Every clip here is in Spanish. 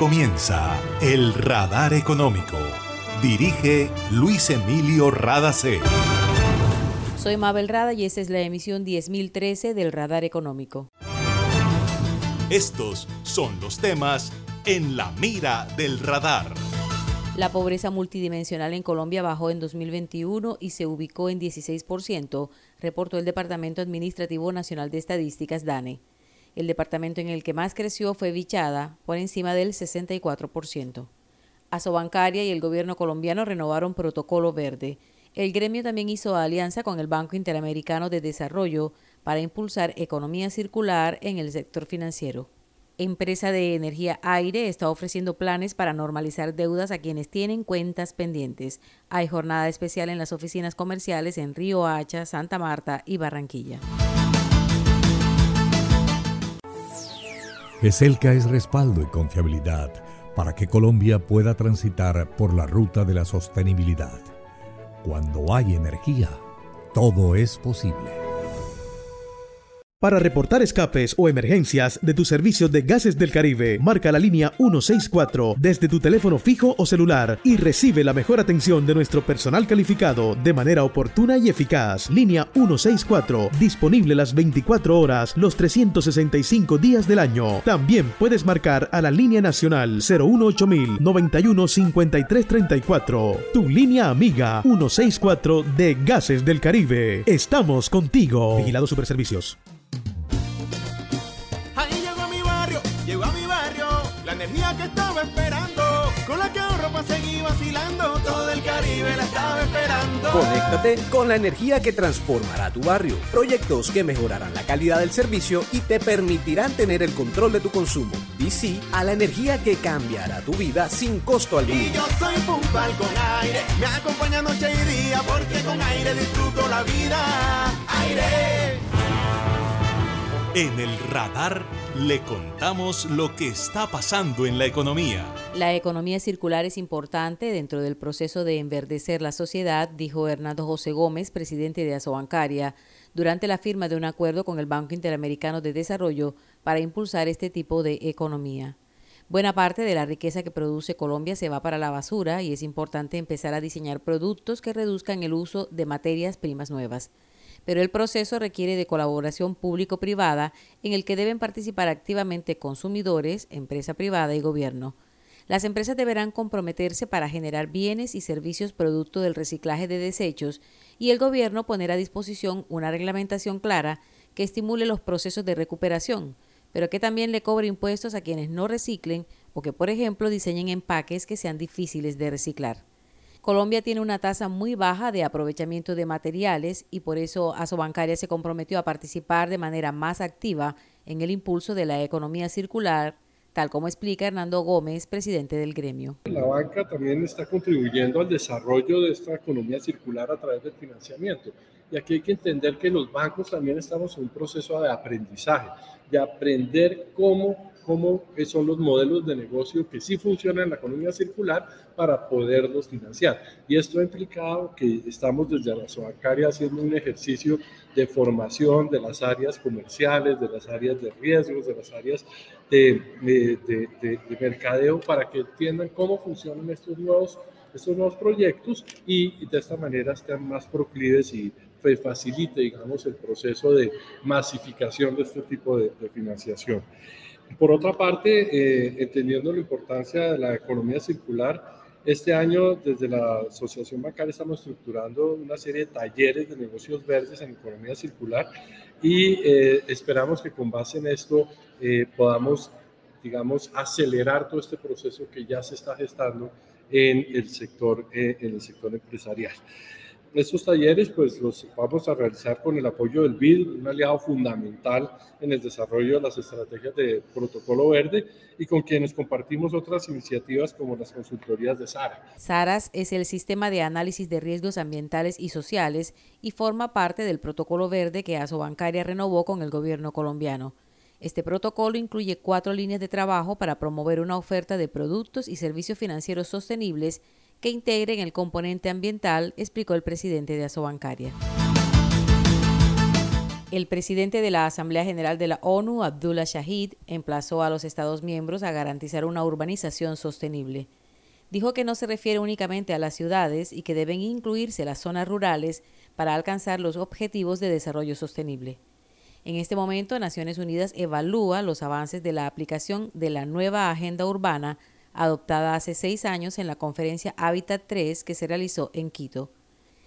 comienza El Radar Económico. Dirige Luis Emilio Radacé. Soy Mabel Rada y esta es la emisión 10013 del Radar Económico. Estos son los temas en la mira del radar. La pobreza multidimensional en Colombia bajó en 2021 y se ubicó en 16%, reportó el Departamento Administrativo Nacional de Estadísticas DANE. El departamento en el que más creció fue Vichada, por encima del 64%. Asobancaria y el gobierno colombiano renovaron protocolo verde. El gremio también hizo alianza con el Banco Interamericano de Desarrollo para impulsar economía circular en el sector financiero. Empresa de Energía Aire está ofreciendo planes para normalizar deudas a quienes tienen cuentas pendientes. Hay jornada especial en las oficinas comerciales en Río Hacha, Santa Marta y Barranquilla. ESELCA es respaldo y confiabilidad para que Colombia pueda transitar por la ruta de la sostenibilidad. Cuando hay energía, todo es posible. Para reportar escapes o emergencias de tu servicio de gases del Caribe, marca la línea 164 desde tu teléfono fijo o celular y recibe la mejor atención de nuestro personal calificado de manera oportuna y eficaz. Línea 164, disponible las 24 horas, los 365 días del año. También puedes marcar a la línea nacional 018000 91 Tu línea amiga 164 de Gases del Caribe. Estamos contigo. Vigilado Superservicios. Conéctate con la energía que transformará tu barrio. Proyectos que mejorarán la calidad del servicio y te permitirán tener el control de tu consumo. DC a la energía que cambiará tu vida sin costo alguno. Y yo soy puntual con aire. Me acompaña noche y día porque con aire disfruto la vida. Aire. En el radar le contamos lo que está pasando en la economía. La economía circular es importante dentro del proceso de enverdecer la sociedad, dijo Hernando José Gómez, presidente de Asobancaria, durante la firma de un acuerdo con el Banco Interamericano de Desarrollo para impulsar este tipo de economía. Buena parte de la riqueza que produce Colombia se va para la basura y es importante empezar a diseñar productos que reduzcan el uso de materias primas nuevas pero el proceso requiere de colaboración público-privada en el que deben participar activamente consumidores, empresa privada y gobierno. Las empresas deberán comprometerse para generar bienes y servicios producto del reciclaje de desechos y el gobierno poner a disposición una reglamentación clara que estimule los procesos de recuperación, pero que también le cobre impuestos a quienes no reciclen o que, por ejemplo, diseñen empaques que sean difíciles de reciclar. Colombia tiene una tasa muy baja de aprovechamiento de materiales y por eso Asobancaria se comprometió a participar de manera más activa en el impulso de la economía circular, tal como explica Hernando Gómez, presidente del gremio. La banca también está contribuyendo al desarrollo de esta economía circular a través del financiamiento. Y aquí hay que entender que los bancos también estamos en un proceso de aprendizaje, de aprender cómo cómo son los modelos de negocio que sí funcionan en la economía circular para poderlos financiar. Y esto ha implicado que estamos desde la bancaria haciendo un ejercicio de formación de las áreas comerciales, de las áreas de riesgos, de las áreas de, de, mercadeo para que entiendan cómo funcionan estos nuevos, estos nuevos proyectos y de esta manera estén más proclives y facilite, digamos, el proceso de masificación de este tipo de, financiación. Por otra parte, eh, entendiendo la importancia de la economía circular, este año desde la Asociación Bancaria estamos estructurando una serie de talleres de negocios verdes en economía circular y eh, esperamos que con base en esto eh, podamos, digamos, acelerar todo este proceso que ya se está gestando en el sector, en el sector empresarial. Estos talleres pues los vamos a realizar con el apoyo del BID, un aliado fundamental en el desarrollo de las estrategias de protocolo verde y con quienes compartimos otras iniciativas como las consultorías de SARA. SARAS es el sistema de análisis de riesgos ambientales y sociales y forma parte del protocolo verde que Asobancaria renovó con el gobierno colombiano. Este protocolo incluye cuatro líneas de trabajo para promover una oferta de productos y servicios financieros sostenibles que integren el componente ambiental, explicó el presidente de Asobancaria. El presidente de la Asamblea General de la ONU, Abdullah Shahid, emplazó a los Estados miembros a garantizar una urbanización sostenible. Dijo que no se refiere únicamente a las ciudades y que deben incluirse las zonas rurales para alcanzar los objetivos de desarrollo sostenible. En este momento, Naciones Unidas evalúa los avances de la aplicación de la nueva Agenda Urbana adoptada hace seis años en la conferencia Habitat 3 que se realizó en Quito.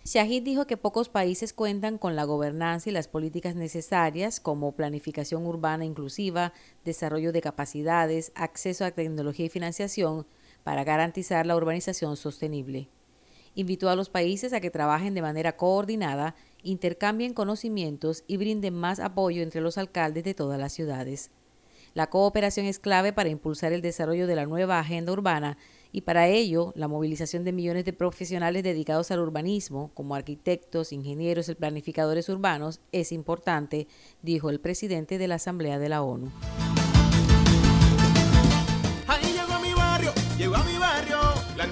Shahid dijo que pocos países cuentan con la gobernanza y las políticas necesarias como planificación urbana inclusiva, desarrollo de capacidades, acceso a tecnología y financiación para garantizar la urbanización sostenible. Invitó a los países a que trabajen de manera coordinada, intercambien conocimientos y brinden más apoyo entre los alcaldes de todas las ciudades. La cooperación es clave para impulsar el desarrollo de la nueva agenda urbana y para ello la movilización de millones de profesionales dedicados al urbanismo, como arquitectos, ingenieros y planificadores urbanos, es importante, dijo el presidente de la Asamblea de la ONU.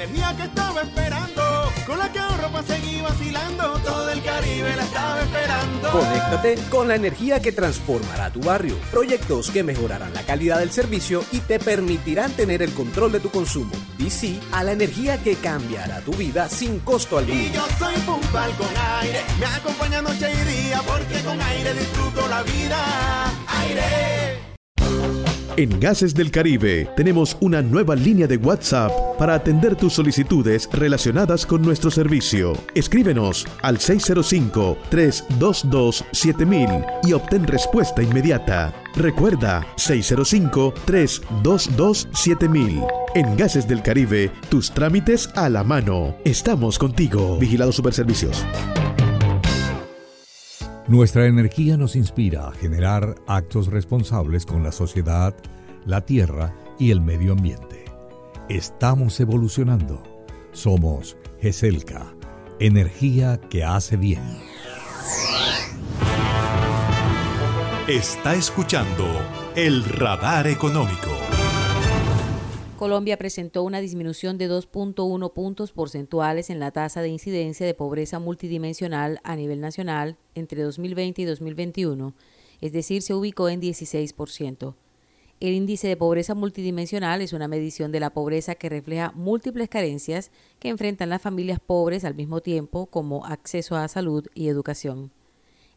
Energía que estaba esperando, con la que ahorro para seguir vacilando, todo el Caribe la estaba esperando. Conéctate con la energía que transformará tu barrio. Proyectos que mejorarán la calidad del servicio y te permitirán tener el control de tu consumo. DC a la energía que cambiará tu vida sin costo alguno. Y yo soy puntual con aire, me acompaña noche y día, porque con aire disfruto la vida. Aire. En Gases del Caribe tenemos una nueva línea de WhatsApp para atender tus solicitudes relacionadas con nuestro servicio. Escríbenos al 605-322-7000 y obtén respuesta inmediata. Recuerda 605-322-7000. En Gases del Caribe, tus trámites a la mano. Estamos contigo. Vigilado Superservicios. Nuestra energía nos inspira a generar actos responsables con la sociedad, la tierra y el medio ambiente. Estamos evolucionando. Somos GESELCA, energía que hace bien. Está escuchando el radar económico. Colombia presentó una disminución de 2.1 puntos porcentuales en la tasa de incidencia de pobreza multidimensional a nivel nacional entre 2020 y 2021, es decir, se ubicó en 16%. El índice de pobreza multidimensional es una medición de la pobreza que refleja múltiples carencias que enfrentan las familias pobres al mismo tiempo, como acceso a salud y educación.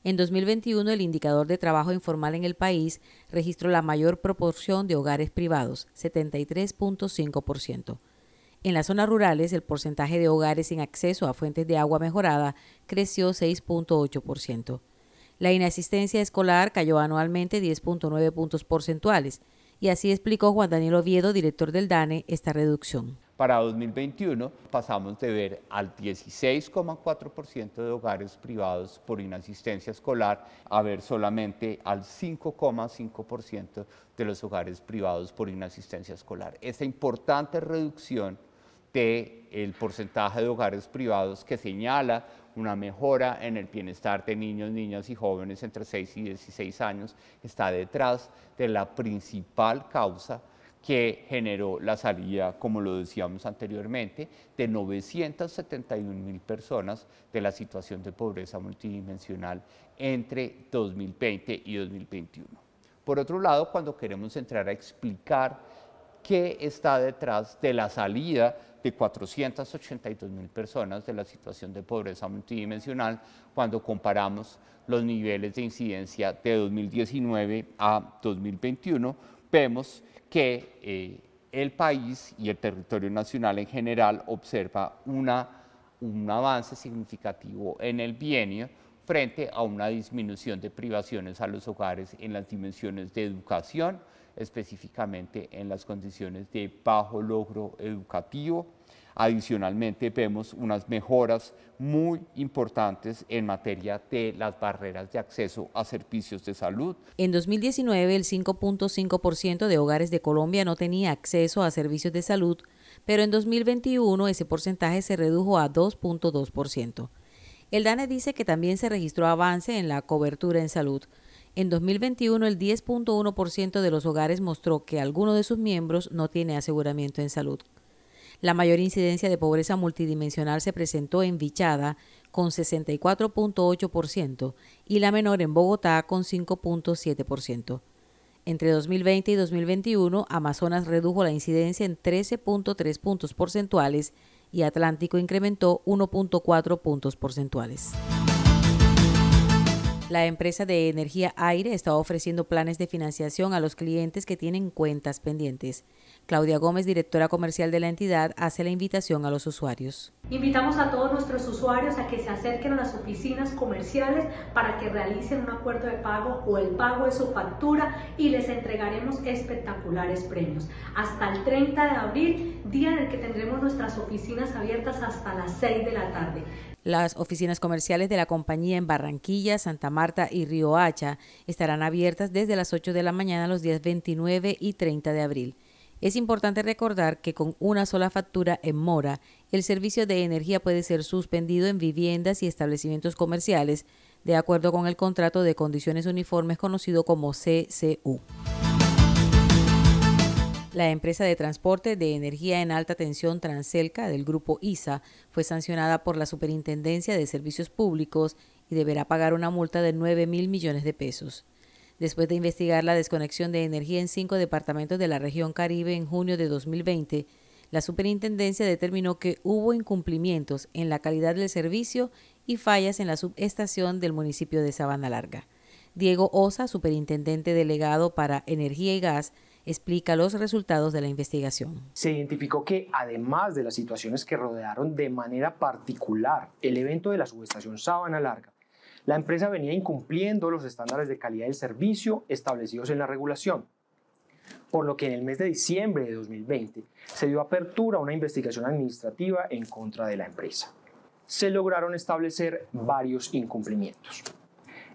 En 2021, el indicador de trabajo informal en el país registró la mayor proporción de hogares privados, 73.5%. En las zonas rurales, el porcentaje de hogares sin acceso a fuentes de agua mejorada creció 6.8%. La inasistencia escolar cayó anualmente 10.9 puntos porcentuales, y así explicó Juan Daniel Oviedo, director del DANE, esta reducción. Para 2021 pasamos de ver al 16,4% de hogares privados por inasistencia escolar a ver solamente al 5,5% de los hogares privados por inasistencia escolar. Esta importante reducción del el porcentaje de hogares privados que señala una mejora en el bienestar de niños, niñas y jóvenes entre 6 y 16 años está detrás de la principal causa que generó la salida, como lo decíamos anteriormente, de 971 mil personas de la situación de pobreza multidimensional entre 2020 y 2021. Por otro lado, cuando queremos entrar a explicar qué está detrás de la salida de 482 mil personas de la situación de pobreza multidimensional cuando comparamos los niveles de incidencia de 2019 a 2021, vemos que eh, el país y el territorio nacional en general observa una, un avance significativo en el bienio frente a una disminución de privaciones a los hogares en las dimensiones de educación, específicamente en las condiciones de bajo logro educativo. Adicionalmente vemos unas mejoras muy importantes en materia de las barreras de acceso a servicios de salud. En 2019 el 5.5% de hogares de Colombia no tenía acceso a servicios de salud, pero en 2021 ese porcentaje se redujo a 2.2%. El DANE dice que también se registró avance en la cobertura en salud. En 2021, el 10.1% de los hogares mostró que alguno de sus miembros no tiene aseguramiento en salud. La mayor incidencia de pobreza multidimensional se presentó en Vichada con 64.8% y la menor en Bogotá con 5.7%. Entre 2020 y 2021, Amazonas redujo la incidencia en 13.3 puntos porcentuales y Atlántico incrementó 1.4 puntos porcentuales. La empresa de energía aire está ofreciendo planes de financiación a los clientes que tienen cuentas pendientes. Claudia Gómez, directora comercial de la entidad, hace la invitación a los usuarios. Invitamos a todos nuestros usuarios a que se acerquen a las oficinas comerciales para que realicen un acuerdo de pago o el pago de su factura y les entregaremos espectaculares premios. Hasta el 30 de abril, día en el que tendremos nuestras oficinas abiertas hasta las 6 de la tarde. Las oficinas comerciales de la compañía en Barranquilla, Santa Marta y Río Hacha estarán abiertas desde las 8 de la mañana los días 29 y 30 de abril. Es importante recordar que con una sola factura en mora, el servicio de energía puede ser suspendido en viviendas y establecimientos comerciales, de acuerdo con el contrato de condiciones uniformes conocido como CCU. La empresa de transporte de energía en alta tensión Transelca del grupo ISA fue sancionada por la Superintendencia de Servicios Públicos y deberá pagar una multa de 9 mil millones de pesos después de investigar la desconexión de energía en cinco departamentos de la región Caribe en junio de 2020, la superintendencia determinó que hubo incumplimientos en la calidad del servicio y fallas en la subestación del municipio de Sabana Larga. Diego Osa, superintendente delegado para energía y gas, explica los resultados de la investigación. Se identificó que, además de las situaciones que rodearon de manera particular el evento de la subestación Sabana Larga, la empresa venía incumpliendo los estándares de calidad del servicio establecidos en la regulación, por lo que en el mes de diciembre de 2020 se dio apertura a una investigación administrativa en contra de la empresa. Se lograron establecer varios incumplimientos.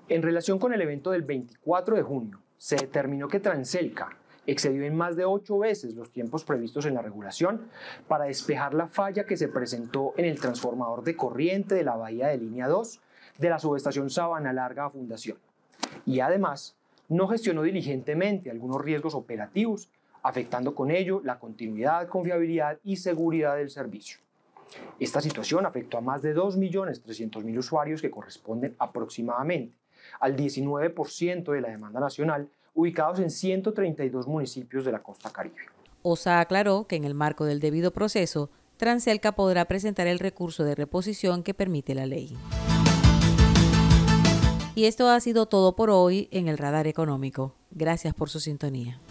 En relación con el evento del 24 de junio, se determinó que Transelca excedió en más de ocho veces los tiempos previstos en la regulación para despejar la falla que se presentó en el transformador de corriente de la bahía de línea 2 de la subestación Sabana Larga Fundación. Y además, no gestionó diligentemente algunos riesgos operativos, afectando con ello la continuidad, confiabilidad y seguridad del servicio. Esta situación afectó a más de 2.300.000 usuarios que corresponden aproximadamente al 19% de la demanda nacional, ubicados en 132 municipios de la costa caribe. OSA aclaró que en el marco del debido proceso, Transelca podrá presentar el recurso de reposición que permite la ley. Y esto ha sido todo por hoy en el Radar Económico. Gracias por su sintonía.